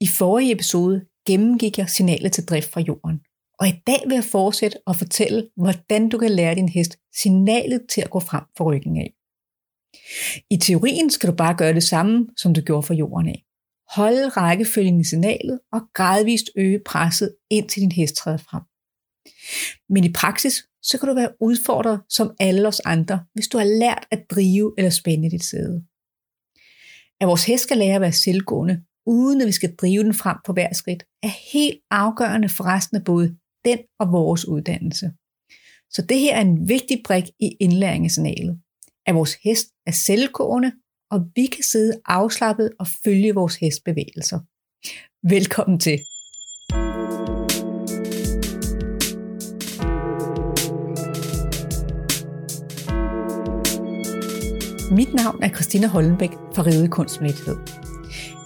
I forrige episode gennemgik jeg signalet til drift fra jorden. Og i dag vil jeg fortsætte og fortælle, hvordan du kan lære din hest signalet til at gå frem for ryggen af. I teorien skal du bare gøre det samme, som du gjorde for jorden af. Holde rækkefølgen i signalet og gradvist øge presset indtil din hest træder frem. Men i praksis, så kan du være udfordret som alle os andre, hvis du har lært at drive eller spænde dit sæde. At vores hest skal lære at være selvgående, uden at vi skal drive den frem på hver skridt, er helt afgørende for resten af både den og vores uddannelse. Så det her er en vigtig brik i indlæringssignalet. At vores hest er selvgående, og vi kan sidde afslappet og følge vores hest bevægelser. Velkommen til. Mit navn er Christina Hollenbæk fra Ride Kunstmættighed.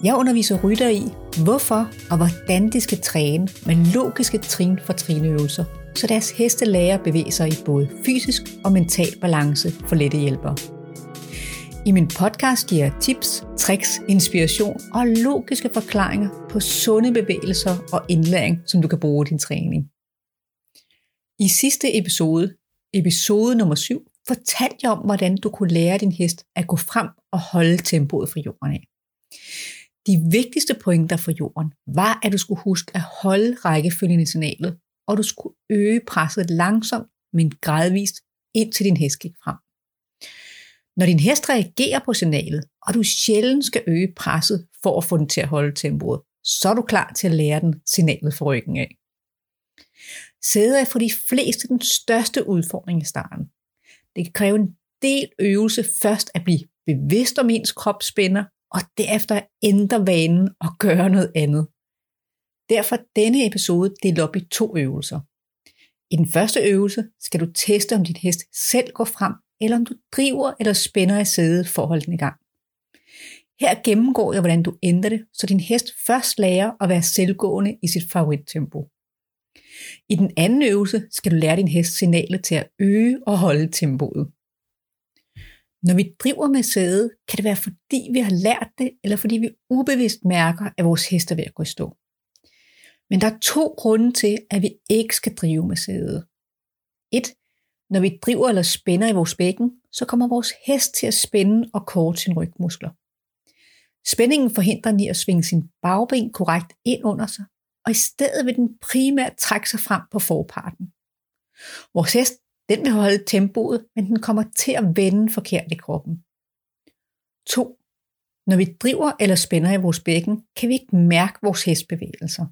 Jeg underviser rytter i, hvorfor og hvordan de skal træne med logiske trin for trinøvelser, så deres heste lærer at bevæge sig i både fysisk og mental balance for lette hjælpere. I min podcast giver jeg tips, tricks, inspiration og logiske forklaringer på sunde bevægelser og indlæring, som du kan bruge i din træning. I sidste episode, episode nummer 7, fortalte jeg om, hvordan du kunne lære din hest at gå frem og holde tempoet fra jorden af. De vigtigste pointer for jorden var, at du skulle huske at holde rækkefølgen i signalet, og du skulle øge presset langsomt, men gradvist, indtil din hest gik frem. Når din hest reagerer på signalet, og du sjældent skal øge presset for at få den til at holde tempoet, så er du klar til at lære den signalet for ryggen af. Sæder er for de fleste den største udfordring i starten. Det kan kræve en del øvelse først at blive bevidst om ens kropsspænder, og derefter ændre vanen og gøre noget andet. Derfor denne episode delt op i to øvelser. I den første øvelse skal du teste, om din hest selv går frem, eller om du driver eller spænder i sædet for at holde den i gang. Her gennemgår jeg, hvordan du ændrer det, så din hest først lærer at være selvgående i sit favorittempo. I den anden øvelse skal du lære din hest signalet til at øge og holde tempoet. Når vi driver med sæde, kan det være fordi vi har lært det, eller fordi vi ubevidst mærker, at vores hest er ved at gå i stå. Men der er to grunde til, at vi ikke skal drive med sæde. Et, når vi driver eller spænder i vores bækken, så kommer vores hest til at spænde og korte sine rygmuskler. Spændingen forhindrer den i at svinge sin bagben korrekt ind under sig, og i stedet vil den primært trække sig frem på forparten. Vores hest den vil holde tempoet, men den kommer til at vende forkert i kroppen. 2. Når vi driver eller spænder i vores bækken, kan vi ikke mærke vores hestbevægelser.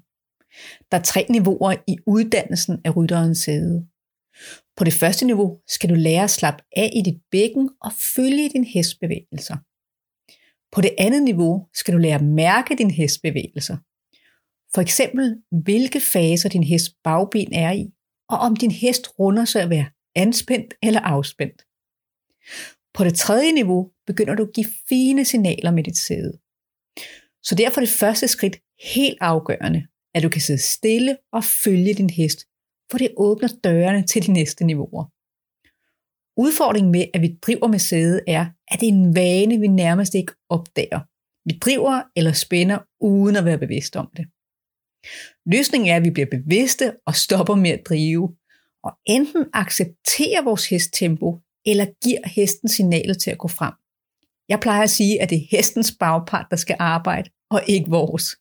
Der er tre niveauer i uddannelsen af rytterens sæde. På det første niveau skal du lære at slappe af i dit bækken og følge din hestbevægelser. På det andet niveau skal du lære at mærke din hestbevægelser. For eksempel, hvilke faser din hest bagben er i, og om din hest runder sig at være anspændt eller afspændt. På det tredje niveau begynder du at give fine signaler med dit sæde. Så derfor er det første skridt helt afgørende, at du kan sidde stille og følge din hest, for det åbner dørene til de næste niveauer. Udfordringen med, at vi driver med sæde, er, at det er en vane, vi nærmest ikke opdager. Vi driver eller spænder uden at være bevidst om det. Løsningen er, at vi bliver bevidste og stopper med at drive, og enten accepterer vores hesttempo, eller giver hesten signalet til at gå frem. Jeg plejer at sige, at det er hestens bagpart, der skal arbejde, og ikke vores.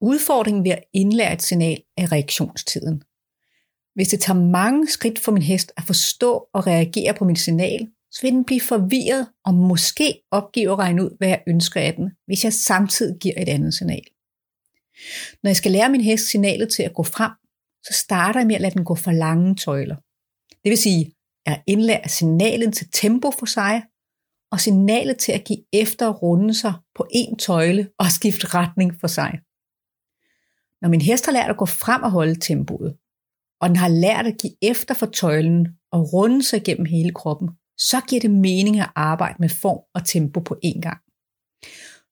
Udfordringen ved at indlære et signal er reaktionstiden. Hvis det tager mange skridt for min hest at forstå og reagere på mit signal, så vil den blive forvirret og måske opgive at regne ud, hvad jeg ønsker af den, hvis jeg samtidig giver et andet signal. Når jeg skal lære min hest signalet til at gå frem, så starter jeg med at lade den gå for lange tøjler. Det vil sige, at jeg indlærer signalet til tempo for sig, og signalet til at give efter og runde sig på en tøjle og skifte retning for sig. Når min hest har lært at gå frem og holde tempoet, og den har lært at give efter for tøjlen og runde sig gennem hele kroppen, så giver det mening at arbejde med form og tempo på én gang.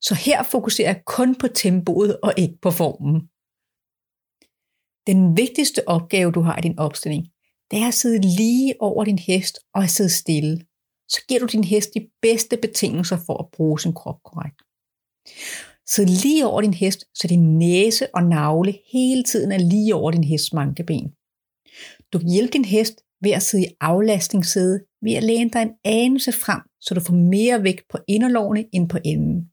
Så her fokuserer jeg kun på tempoet og ikke på formen. Den vigtigste opgave, du har i din opstilling, det er at sidde lige over din hest og at sidde stille. Så giver du din hest de bedste betingelser for at bruge sin krop korrekt. Sid lige over din hest, så din næse og navle hele tiden er lige over din hests mankeben. Du kan hjælpe din hest ved at sidde i aflastningssæde, ved at læne dig en anelse frem, så du får mere vægt på inderlårene end på enden.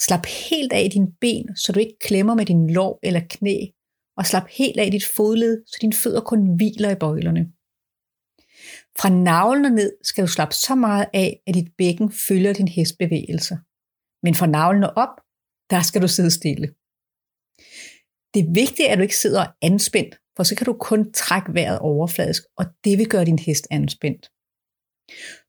Slap helt af i dine ben, så du ikke klemmer med din lår eller knæ, og slap helt af dit fodled, så dine fødder kun hviler i bøjlerne. Fra navlen og ned skal du slappe så meget af, at dit bækken følger din hestbevægelser. Men fra navlen og op, der skal du sidde stille. Det er vigtigt, at du ikke sidder anspændt, for så kan du kun trække vejret overfladisk, og det vil gøre din hest anspændt.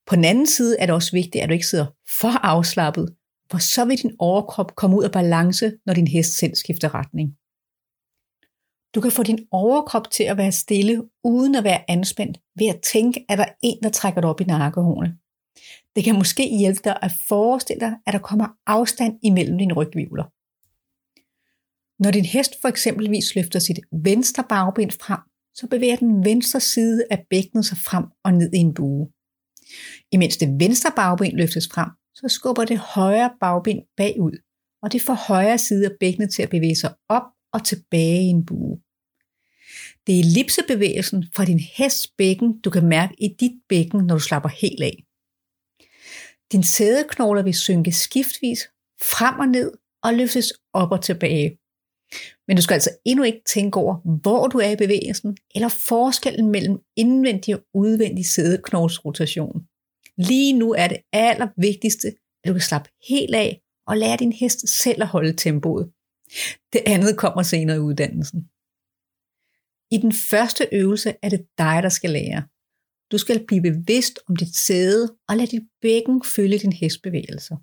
På den anden side er det også vigtigt, at du ikke sidder for afslappet, for så vil din overkrop komme ud af balance, når din hest selv skifter retning. Du kan få din overkrop til at være stille, uden at være anspændt, ved at tænke, at der er en, der trækker dig op i nakkehårene. Det kan måske hjælpe dig at forestille dig, at der kommer afstand imellem dine rygvivler. Når din hest for eksempelvis løfter sit venstre bagben frem, så bevæger den venstre side af bækkenet sig frem og ned i en bue. Imens det venstre bagben løftes frem, så skubber det højre bagben bagud, og det får højre side af bækkenet til at bevæge sig op og tilbage i en bue. Det er ellipsebevægelsen fra din hests bækken, du kan mærke i dit bækken, når du slapper helt af. Din sædeknogler vil synke skiftvis frem og ned og løftes op og tilbage. Men du skal altså endnu ikke tænke over, hvor du er i bevægelsen, eller forskellen mellem indvendig og udvendig sædeknoglesrotation. Lige nu er det allervigtigste, at du kan slappe helt af og lære din hest selv at holde tempoet. Det andet kommer senere i uddannelsen. I den første øvelse er det dig, der skal lære. Du skal blive bevidst om dit sæde og lade dit bækken følge din hestbevægelser.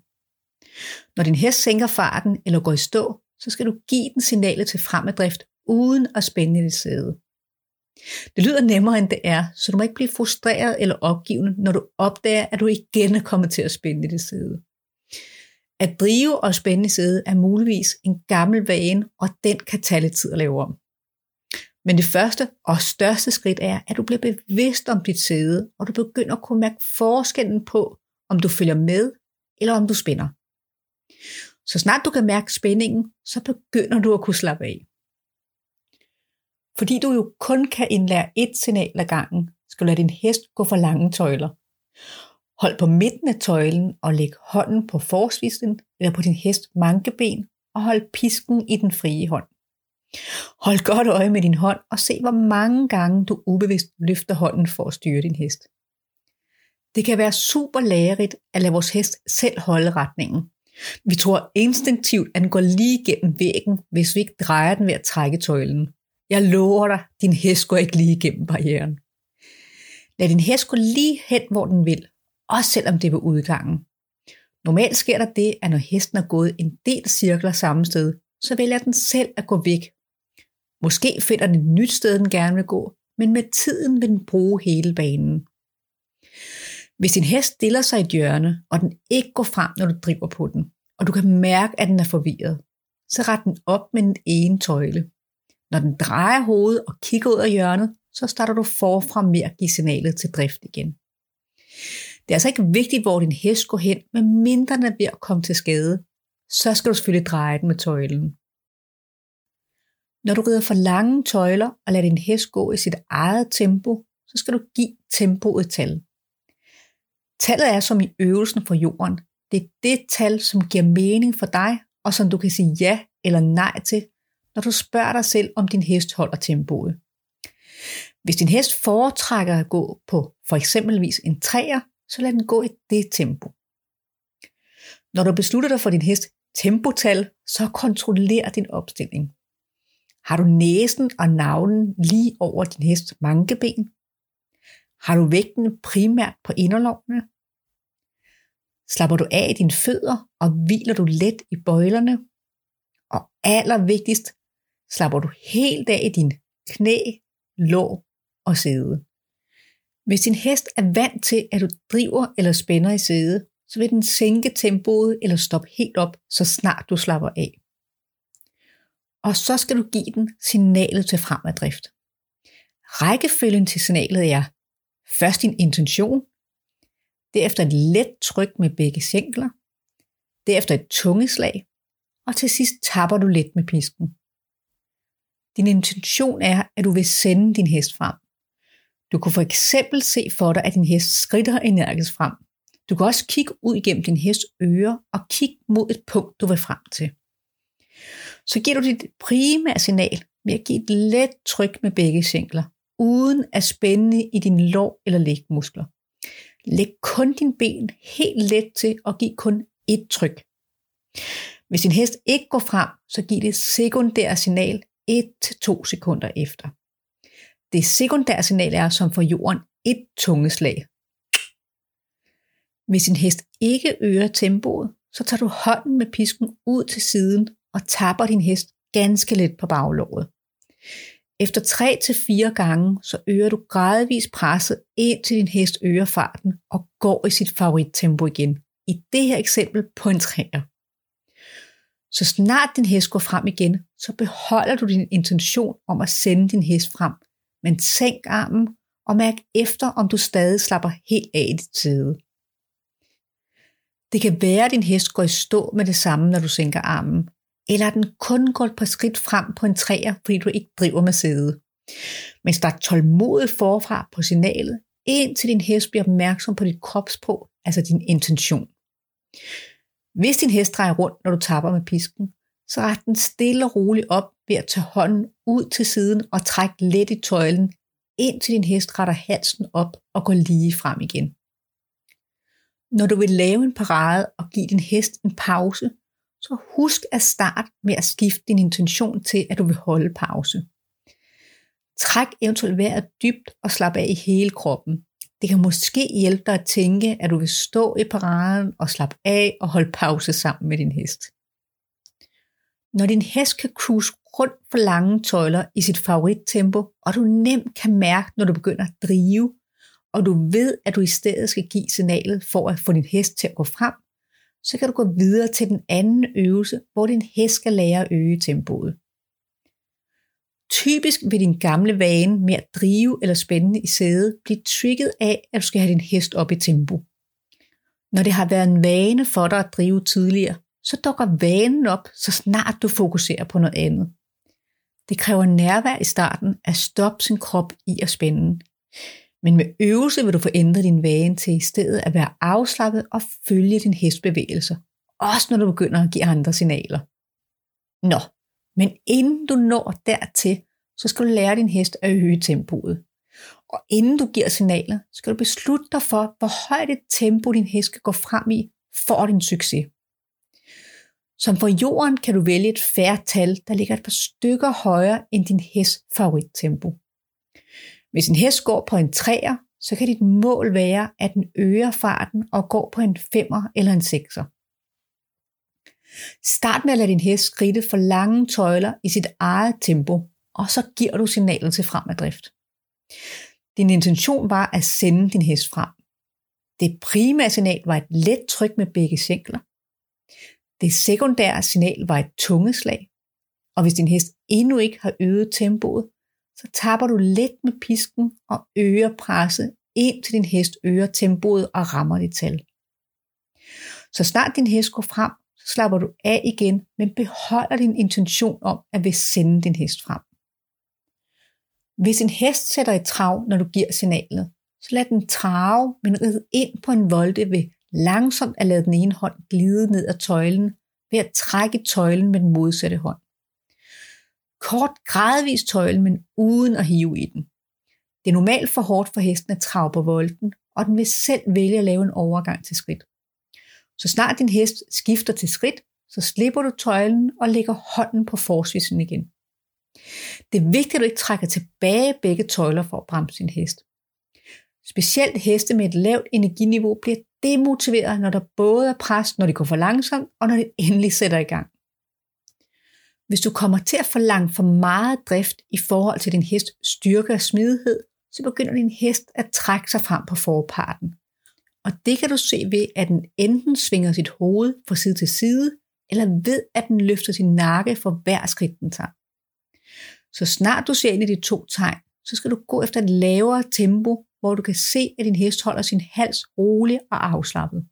Når din hest sænker farten eller går i stå, så skal du give den signalet til fremadrift uden at spænde dit sæde. Det lyder nemmere end det er, så du må ikke blive frustreret eller opgivende, når du opdager, at du igen er kommet til at spænde dit sæde. At drive og spænde sæde er muligvis en gammel vane, og den kan tage lidt tid at lave om. Men det første og største skridt er, at du bliver bevidst om dit sæde, og du begynder at kunne mærke forskellen på, om du følger med, eller om du spænder. Så snart du kan mærke spændingen, så begynder du at kunne slappe af. Fordi du jo kun kan indlære et signal ad gangen, skal du lade din hest gå for lange tøjler. Hold på midten af tøjlen og læg hånden på forsvisten eller på din hest mankeben og hold pisken i den frie hånd. Hold godt øje med din hånd og se, hvor mange gange du ubevidst løfter hånden for at styre din hest. Det kan være super lærerigt at lade vores hest selv holde retningen. Vi tror instinktivt, at den går lige gennem væggen, hvis vi ikke drejer den ved at trække tøjlen. Jeg lover dig, din hest går ikke lige igennem barrieren. Lad din hest gå lige hen, hvor den vil, også selvom det er ved udgangen. Normalt sker der det, at når hesten er gået en del cirkler samme sted, så vælger den selv at gå væk Måske finder den et nyt sted, den gerne vil gå, men med tiden vil den bruge hele banen. Hvis din hest stiller sig i et hjørne, og den ikke går frem, når du driver på den, og du kan mærke, at den er forvirret, så ret den op med den ene tøjle. Når den drejer hovedet og kigger ud af hjørnet, så starter du forfra med at give signalet til drift igen. Det er altså ikke vigtigt, hvor din hest går hen, medmindre den er ved at komme til skade. Så skal du selvfølgelig dreje den med tøjlen. Når du rider for lange tøjler og lader din hest gå i sit eget tempo, så skal du give tempoet tal. Tallet er som i øvelsen for jorden. Det er det tal, som giver mening for dig, og som du kan sige ja eller nej til, når du spørger dig selv, om din hest holder tempoet. Hvis din hest foretrækker at gå på for eksempelvis en træer, så lad den gå i det tempo. Når du beslutter dig for din hest tempotal, så kontroller din opstilling. Har du næsen og navnen lige over din hest mankeben? Har du vægten primært på inderlovene? Slapper du af i dine fødder, og hviler du let i bøjlerne? Og allervigtigst, slapper du helt af i din knæ, lår og sæde. Hvis din hest er vant til, at du driver eller spænder i sæde, så vil den sænke tempoet eller stoppe helt op, så snart du slapper af og så skal du give den signalet til fremaddrift. Rækkefølgen til signalet er først din intention, derefter et let tryk med begge sænkler, derefter et tungeslag, og til sidst tapper du let med pisken. Din intention er, at du vil sende din hest frem. Du kunne for eksempel se for dig, at din hest skrider energisk frem. Du kan også kigge ud igennem din hests ører og kigge mod et punkt, du vil frem til. Så giver du dit primære signal ved at give et let tryk med begge sinkler, uden at spænde i din lår eller lægmuskler. Læg kun din ben helt let til og giv kun et tryk. Hvis din hest ikke går frem, så giv det sekundære signal 1-2 sekunder efter. Det sekundære signal er som for jorden et tungeslag. Hvis din hest ikke øger tempoet, så tager du hånden med pisken ud til siden og tapper din hest ganske let på baglåret. Efter 3 til 4 gange, så øger du gradvist presset ind til din hest øger farten og går i sit favorittempo igen. I det her eksempel på en træer. Så snart din hest går frem igen, så beholder du din intention om at sende din hest frem, men sænk armen og mærk efter, om du stadig slapper helt af i dit side. Det kan være, at din hest går i stå med det samme, når du sænker armen, eller den kun går på skridt frem på en træer, fordi du ikke driver med sædet. Men start tålmodigt forfra på signalet, indtil din hest bliver opmærksom på dit kropsprog, altså din intention. Hvis din hest drejer rundt, når du tapper med pisken, så ret den stille og roligt op ved at tage hånden ud til siden og trække let i tøjlen, indtil din hest retter halsen op og går lige frem igen. Når du vil lave en parade og give din hest en pause, så husk at starte med at skifte din intention til, at du vil holde pause. Træk eventuelt vejret dybt og slap af i hele kroppen. Det kan måske hjælpe dig at tænke, at du vil stå i paraden og slappe af og holde pause sammen med din hest. Når din hest kan cruise rundt for lange tøjler i sit favorittempo, og du nemt kan mærke, når du begynder at drive, og du ved, at du i stedet skal give signalet for at få din hest til at gå frem, så kan du gå videre til den anden øvelse, hvor din hest skal lære at øge tempoet. Typisk vil din gamle vane med at drive eller spænde i sædet blive trigget af, at du skal have din hest op i tempo. Når det har været en vane for dig at drive tidligere, så dukker vanen op, så snart du fokuserer på noget andet. Det kræver nærvær i starten at stoppe sin krop i at spænde. Men med øvelse vil du få ændret din vane til i stedet at være afslappet og følge din hestbevægelser. Også når du begynder at give andre signaler. Nå, men inden du når dertil, så skal du lære din hest at øge tempoet. Og inden du giver signaler, skal du beslutte dig for, hvor højt et tempo din hest skal gå frem i, for din succes. Som for jorden kan du vælge et færre tal, der ligger et par stykker højere end din hest favorittempo. Hvis en hest går på en træer, så kan dit mål være, at den øger farten og går på en femmer eller en sekser. Start med at lade din hest skridte for lange tøjler i sit eget tempo, og så giver du signalet til fremadrift. Din intention var at sende din hest frem. Det primære signal var et let tryk med begge sænkler. Det sekundære signal var et tungeslag. Og hvis din hest endnu ikke har øget tempoet, så tapper du let med pisken og øger presset, ind til din hest øger tempoet og rammer dit tal. Så snart din hest går frem, så slapper du af igen, men beholder din intention om at vil sende din hest frem. Hvis en hest sætter et trav, når du giver signalet, så lad den trave, men ride ind på en volde ved langsomt at lade den ene hånd glide ned ad tøjlen ved at trække tøjlen med den modsatte hånd. Kort gradvist tøjlen, men uden at hive i den. Det er normalt for hårdt for hesten at trave på volden, og den vil selv vælge at lave en overgang til skridt. Så snart din hest skifter til skridt, så slipper du tøjlen og lægger hånden på forsvisen igen. Det er vigtigt, at du ikke trækker tilbage begge tøjler for at bremse din hest. Specielt heste med et lavt energiniveau bliver demotiveret, når der både er pres, når de går for langsomt, og når de endelig sætter i gang. Hvis du kommer til at forlange for meget drift i forhold til din hest styrke og smidighed, så begynder din hest at trække sig frem på forparten. Og det kan du se ved, at den enten svinger sit hoved fra side til side, eller ved, at den løfter sin nakke for hver skridt, den tager. Så snart du ser ind i de to tegn, så skal du gå efter et lavere tempo, hvor du kan se, at din hest holder sin hals rolig og afslappet.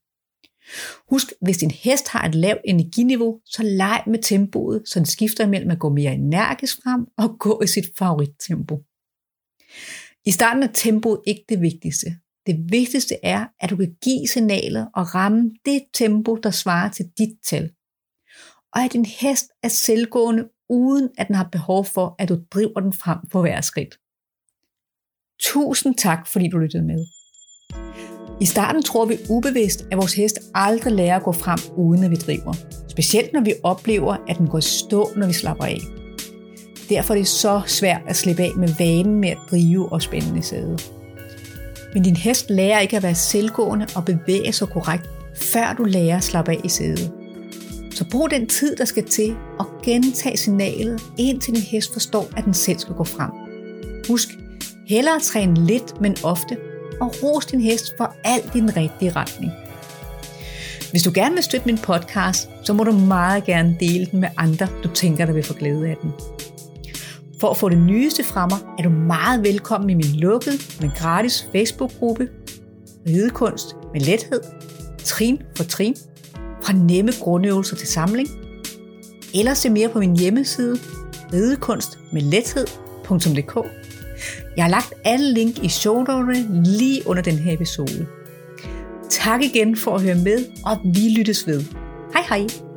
Husk, hvis din hest har et lavt energiniveau, så leg med tempoet, så den skifter mellem at gå mere energisk frem og gå i sit favorittempo. I starten er tempoet ikke det vigtigste. Det vigtigste er, at du kan give signalet og ramme det tempo, der svarer til dit tal. Og at din hest er selvgående, uden at den har behov for, at du driver den frem på hver skridt. Tusind tak, fordi du lyttede med. I starten tror vi ubevidst, at vores hest aldrig lærer at gå frem, uden at vi driver. Specielt når vi oplever, at den går stå, når vi slapper af. Derfor er det så svært at slippe af med vanen med at drive og spænde i sædet. Men din hest lærer ikke at være selvgående og bevæge sig korrekt, før du lærer at slappe af i sædet. Så brug den tid, der skal til, og gentage signalet, indtil din hest forstår, at den selv skal gå frem. Husk, hellere træne lidt, men ofte, og ros din hest for alt i den rigtige retning. Hvis du gerne vil støtte min podcast, så må du meget gerne dele den med andre, du tænker, der vil få glæde af den. For at få det nyeste fra mig, er du meget velkommen i min lukkede, men gratis Facebook-gruppe Ridekunst med lethed, trin for trin, fra nemme grundøvelser til samling. Eller se mere på min hjemmeside ridekunstmedlethed.dk jeg har lagt alle link i shownoterne lige under den her episode. Tak igen for at høre med, og vi lyttes ved. Hej hej!